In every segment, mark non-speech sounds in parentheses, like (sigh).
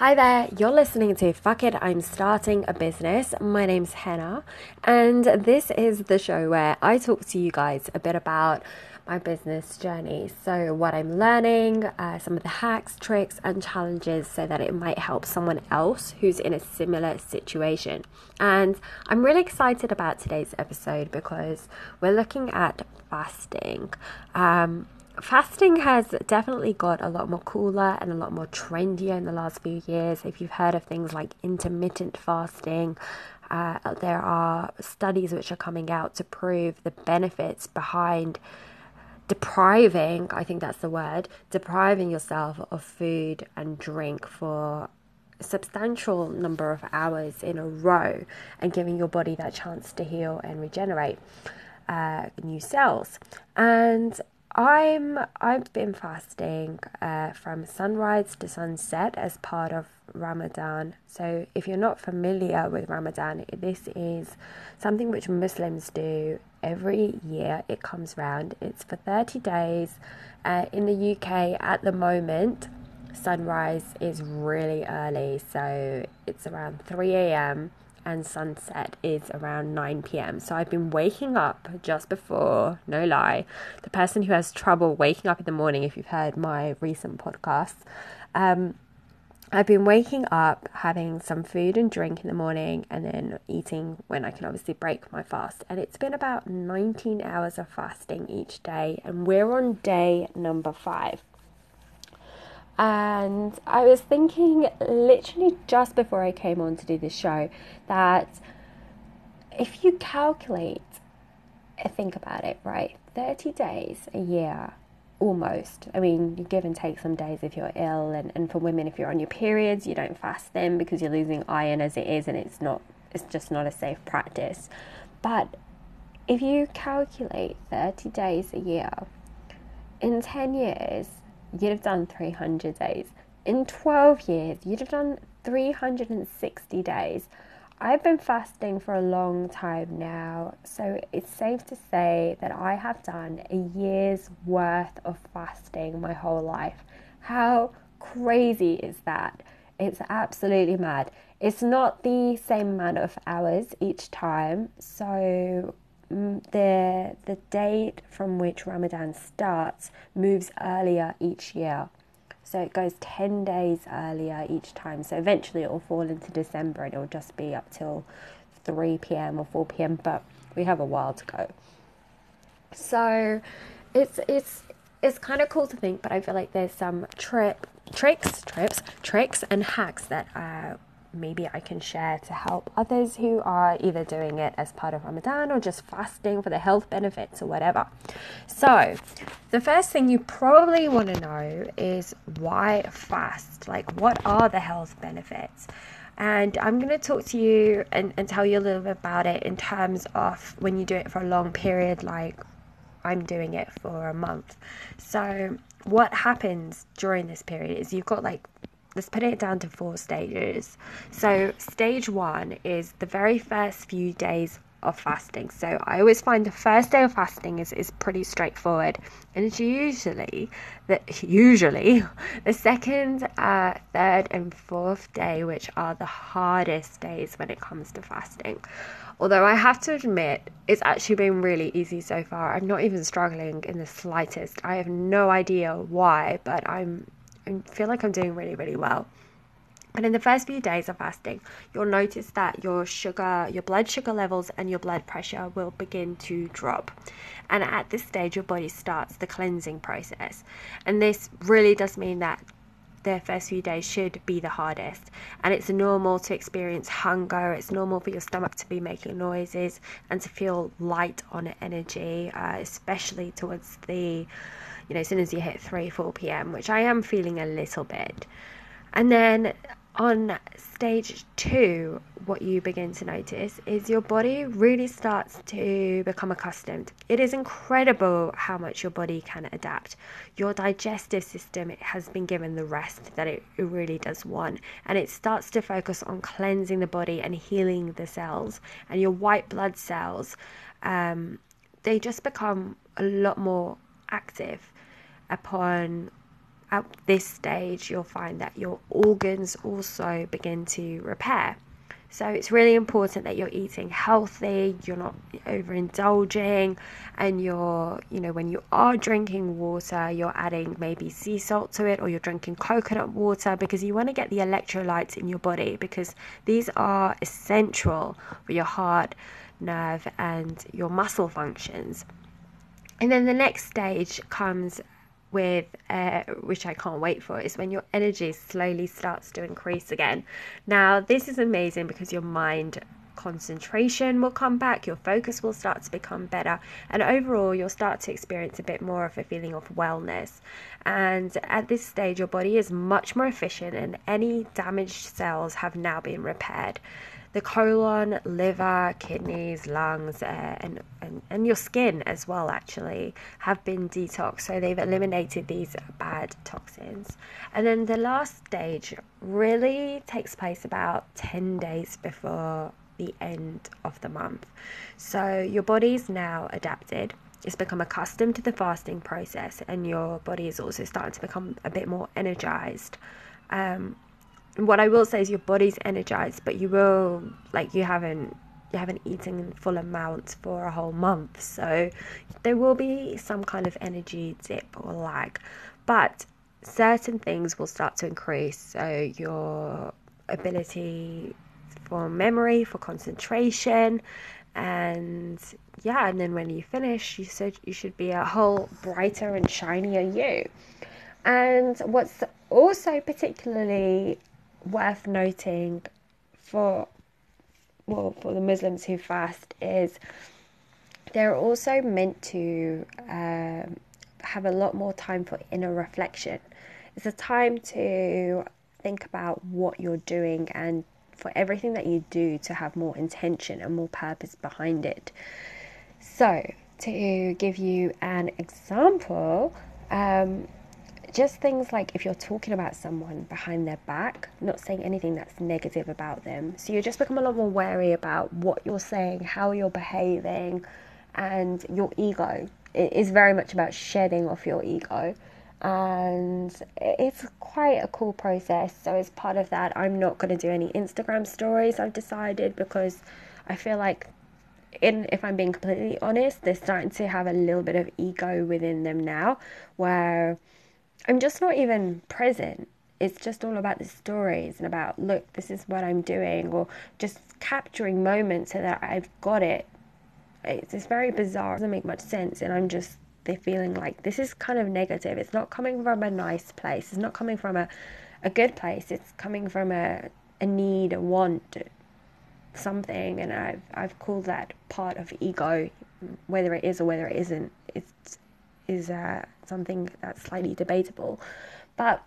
Hi there, you're listening to Fuck It, I'm Starting a Business. My name's Hannah, and this is the show where I talk to you guys a bit about my business journey. So, what I'm learning, uh, some of the hacks, tricks, and challenges so that it might help someone else who's in a similar situation. And I'm really excited about today's episode because we're looking at fasting. Um, fasting has definitely got a lot more cooler and a lot more trendier in the last few years. If you've heard of things like intermittent fasting, uh, there are studies which are coming out to prove the benefits behind depriving, I think that's the word, depriving yourself of food and drink for a substantial number of hours in a row and giving your body that chance to heal and regenerate uh, new cells. And I'm I've been fasting uh, from sunrise to sunset as part of Ramadan. So if you're not familiar with Ramadan, this is something which Muslims do every year. It comes round. It's for 30 days. Uh, in the UK at the moment, sunrise is really early, so it's around 3 a.m and sunset is around 9 p.m. So I've been waking up just before, no lie. The person who has trouble waking up in the morning, if you've heard my recent podcasts, um, I've been waking up, having some food and drink in the morning, and then eating when I can obviously break my fast. And it's been about 19 hours of fasting each day, and we're on day number five. And I was thinking literally just before I came on to do this show that if you calculate, uh, think about it, right? 30 days a year, almost. I mean, you give and take some days if you're ill, and, and for women, if you're on your periods, you don't fast them because you're losing iron as it is, and it's not, it's just not a safe practice. But if you calculate 30 days a year, in 10 years, you'd have done 300 days. In 12 years, you'd have done 360 days. I've been fasting for a long time now, so it's safe to say that I have done a year's worth of fasting my whole life. How crazy is that? It's absolutely mad. It's not the same amount of hours each time, so the the date from which Ramadan starts moves earlier each year. So it goes 10 days earlier each time. So eventually it will fall into December and it will just be up till 3 p.m. or 4 p.m. But we have a while to go. So it's it's it's kind of cool to think, but I feel like there's some trip tricks, trips, tricks, and hacks that uh, maybe I can share to help others who are either doing it as part of Ramadan or just fasting for the health benefits or whatever. So, the first thing you probably want to know is why fast? Like, what are the health benefits? And I'm going to talk to you and, and tell you a little bit about it in terms of when you do it for a long period, like I'm doing it for a month. So, what happens during this period is you've got like let's put it down to four stages. So, stage one is the very first few days of fasting. So, I always find the first day of fasting is, is pretty straightforward, and it's usually that (laughs) usually the second, uh, third, and fourth day, which are the hardest days when it comes to fasting. Although I have to admit, it's actually been really easy so far. I'm not even struggling in the slightest. I have no idea why, but I'm I feel like I'm doing really, really well. And in the first few days of fasting, you'll notice that your sugar, your blood sugar levels, and your blood pressure will begin to drop. And at this stage, your body starts the cleansing process. And this really does mean that the first few days should be the hardest. And it's normal to experience hunger, it's normal for your stomach to be making noises and to feel light on energy, uh, especially towards the you know, as soon as you hit 3, 4 p.m., which I am feeling a little bit. And then on stage two, what you begin to notice is your body really starts to become accustomed. It is incredible how much your body can adapt. Your digestive system has been given the rest that it, really does want, and it starts to focus on cleansing the body and healing the cells. And your white blood cells, um, they just become a lot more active upon at this stage, you'll find that your organs also begin to repair. So it's really important that you're eating healthy, you're not overindulging, and you're, you know, when you are drinking water, you're adding maybe sea salt to it or you're drinking coconut water because you want to get the electrolytes in your body because these are essential for your heart, nerve, and your muscle functions. And then the next stage comes with uh, which I can't wait for is when your energy slowly starts to increase again. Now, this is amazing because your mind concentration will come back, your focus will start to become better, and overall, you'll start to experience a bit more of a feeling of wellness. And at this stage, your body is much more efficient, and any damaged cells have now been repaired the colon, liver, kidneys, lungs, uh, and, and, and your skin as well, actually, have been detoxed. So they've eliminated these bad toxins. And then the last stage really takes place about 10 days before the end of the month. So your body's now adapted. It's become accustomed to the fasting process, and your body is also starting to become a bit more energized. Um, what I will say is your body's energized, but you will like you haven't you haven't eaten full amounts for a whole month, so there will be some kind of energy dip or lag, but certain things will start to increase. So your ability for memory, for concentration, and yeah, and then when you finish, you said you should be a whole brighter and shinier you. And what's also particularly worth noting for well for the Muslims who fast is they're also meant to um, have a lot more time for inner reflection. It's a time to think about what you're doing and for everything that you do to have more intention and more purpose behind it. So, to give you an example, um, just things like if you're talking about someone behind their back, not saying anything that's negative about them. So you just become a lot more wary about what you're saying, how you're behaving, and your ego. It is very much about shedding off your ego. And it's quite a cool process. So, as part of that, I'm not going to do any Instagram stories, I've decided, because I feel like in if I'm being completely honest, they're starting to have a little bit of ego within them now where I'm just not even present. It's just all about the stories and about, look, this is what I'm doing, or just capturing moments so that I've got it. It's, it's very bizarre. It doesn't make much sense. And I'm just, they're feeling like this is kind of negative. It's not coming from a nice place. It's not coming from a, a good place. It's coming from a, a need, a want, something. And I've, I've called that part of ego, whether it is or whether it isn't. It's, is uh, something that's slightly debatable. But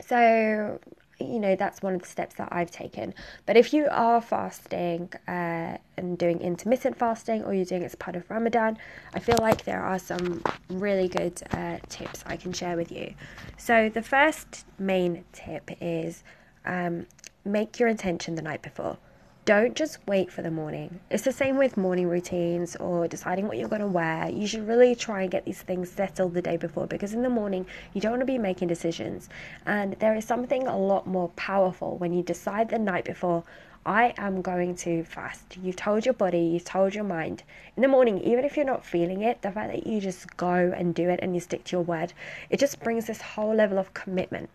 so you know that's one of the steps that I've taken. But if you are fasting uh, and doing intermittent fasting, or you're doing it as part of Ramadan, I feel like there are some really good uh, tips I can share with you. So the first main tip is um, make your intention the night before don't just wait for the morning. It's the same with morning routines or deciding what you're going to wear. You should really try and get these things settled the day before because in the morning you don't want to be making decisions. And there is something a lot more powerful when you decide the night before, I am going to fast. You've told your body, you've told your mind. In the morning, even if you're not feeling it, the fact that you just go and do it and you stick to your word, it just brings this whole level of commitment.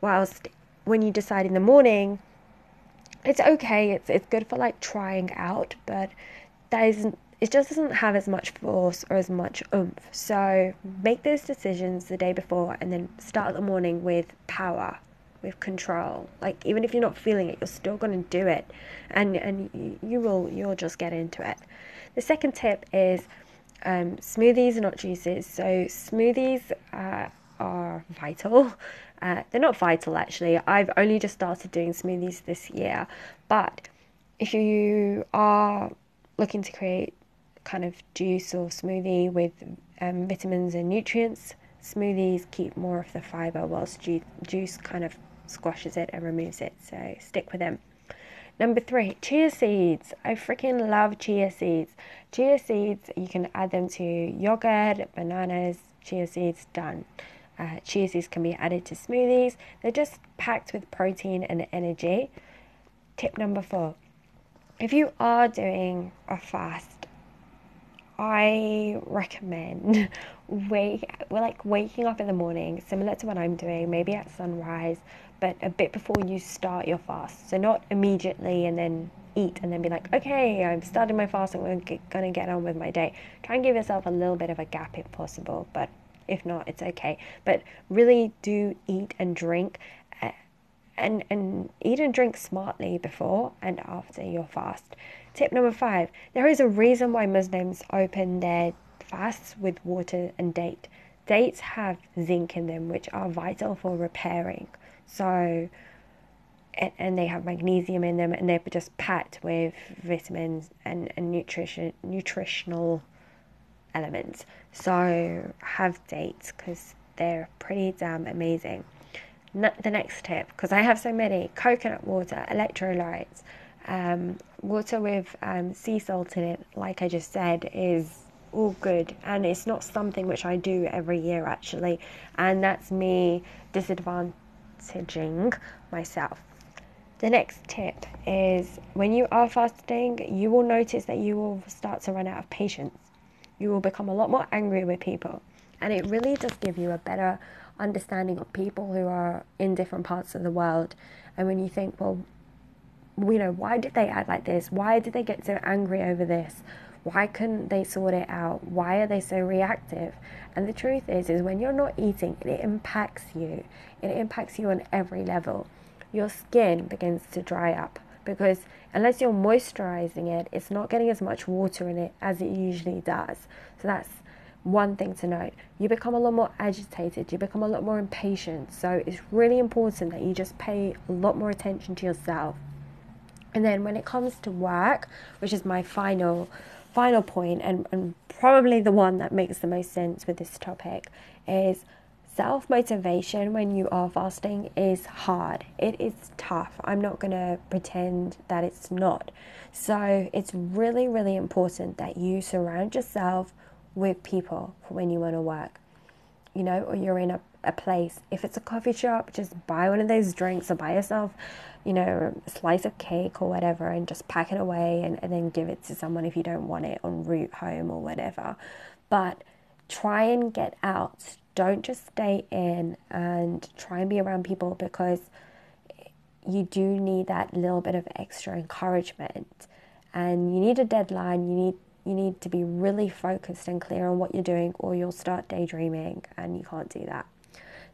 Whilst when you decide in the morning, it's okay. It's it's good for like trying out, but that isn't. It just doesn't have as much force or as much oomph. So make those decisions the day before, and then start the morning with power, with control. Like even if you're not feeling it, you're still going to do it, and and you will you'll just get into it. The second tip is um, smoothies are not juices. So smoothies uh, are vital. Uh, they're not vital actually. I've only just started doing smoothies this year, but if you are looking to create kind of juice or smoothie with um, vitamins and nutrients, smoothies keep more of the fiber, whilst ju- juice kind of squashes it and removes it. So stick with them. Number three, chia seeds. I freaking love chia seeds. Chia seeds, you can add them to yogurt, bananas, chia seeds, done. Uh, chia seeds can be added to smoothies. They're just packed with protein and energy. Tip number four if you are doing a fast, I recommend (laughs) wake like waking up in the morning, similar to what I'm doing, maybe at sunrise, but a bit before you start your fast. So not immediately and then eat and then be like, okay, I'm starting my fast. I'm going to get on with my day. Try and give yourself a little bit of a gap if possible, but if not, it's okay. But really do eat and drink uh, and, and eat and drink smartly before and after your fast. Tip number five there is a reason why Muslims open their fasts with water and date. Dates have zinc in them, which are vital for repairing. So, and, and they have magnesium in them, and they're just packed with vitamins and, and nutrition nutritional elements. So, have dates because they're pretty damn amazing the next tip, because I have so many coconut water, electrolytes, um, water with um, sea salt in it, like I just said, is all good. And it's not something which I do every year actually. And that's me disadvantaging myself. The next tip is when you are fasting, you will notice that you will start to run out of patience. You will become a lot more angry with people. And it really does give you a better understanding of people who are in different parts of the world. And when you think, well, you know, why did they act like this? Why did they get so angry over this? Why couldn't they sort it out? Why are they so reactive? And the truth is, is when you're not eating, it impacts you. It impacts you on every level. Your skin begins to dry up because unless you're moisturizing it, it's not getting as much water in it as it usually does. So that's one thing to note you become a lot more agitated, you become a lot more impatient. So it's really important that you just pay a lot more attention to yourself. And then when it comes to work, which is my final final point and, and probably the one that makes the most sense with this topic is self motivation when you are fasting is hard. It is tough. I'm not going to pretend that it's not. So it's really, really important that you surround yourself with people for when you want to work, you know, or you're in a, a place. If it's a coffee shop, just buy one of those drinks or buy yourself, you know, a slice of cake or whatever and just pack it away and, and then give it to someone if you don't want it en route home or whatever. But try and get out. Don't just stay in and try and be around people because you do need that little bit of extra encouragement and you need a deadline you need you need to be really focused and clear on what you're doing, or you'll start daydreaming and you can't do that.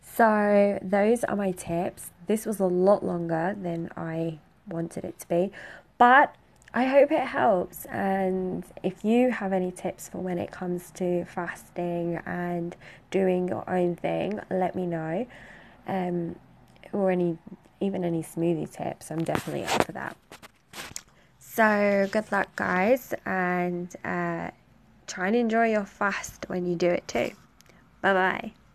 So, those are my tips. This was a lot longer than I wanted it to be, but I hope it helps. And if you have any tips for when it comes to fasting and doing your own thing, let me know. Um, or any, even any smoothie tips, I'm definitely up for that. So, good luck, guys, and uh, try and enjoy your fast when you do it too. Bye bye.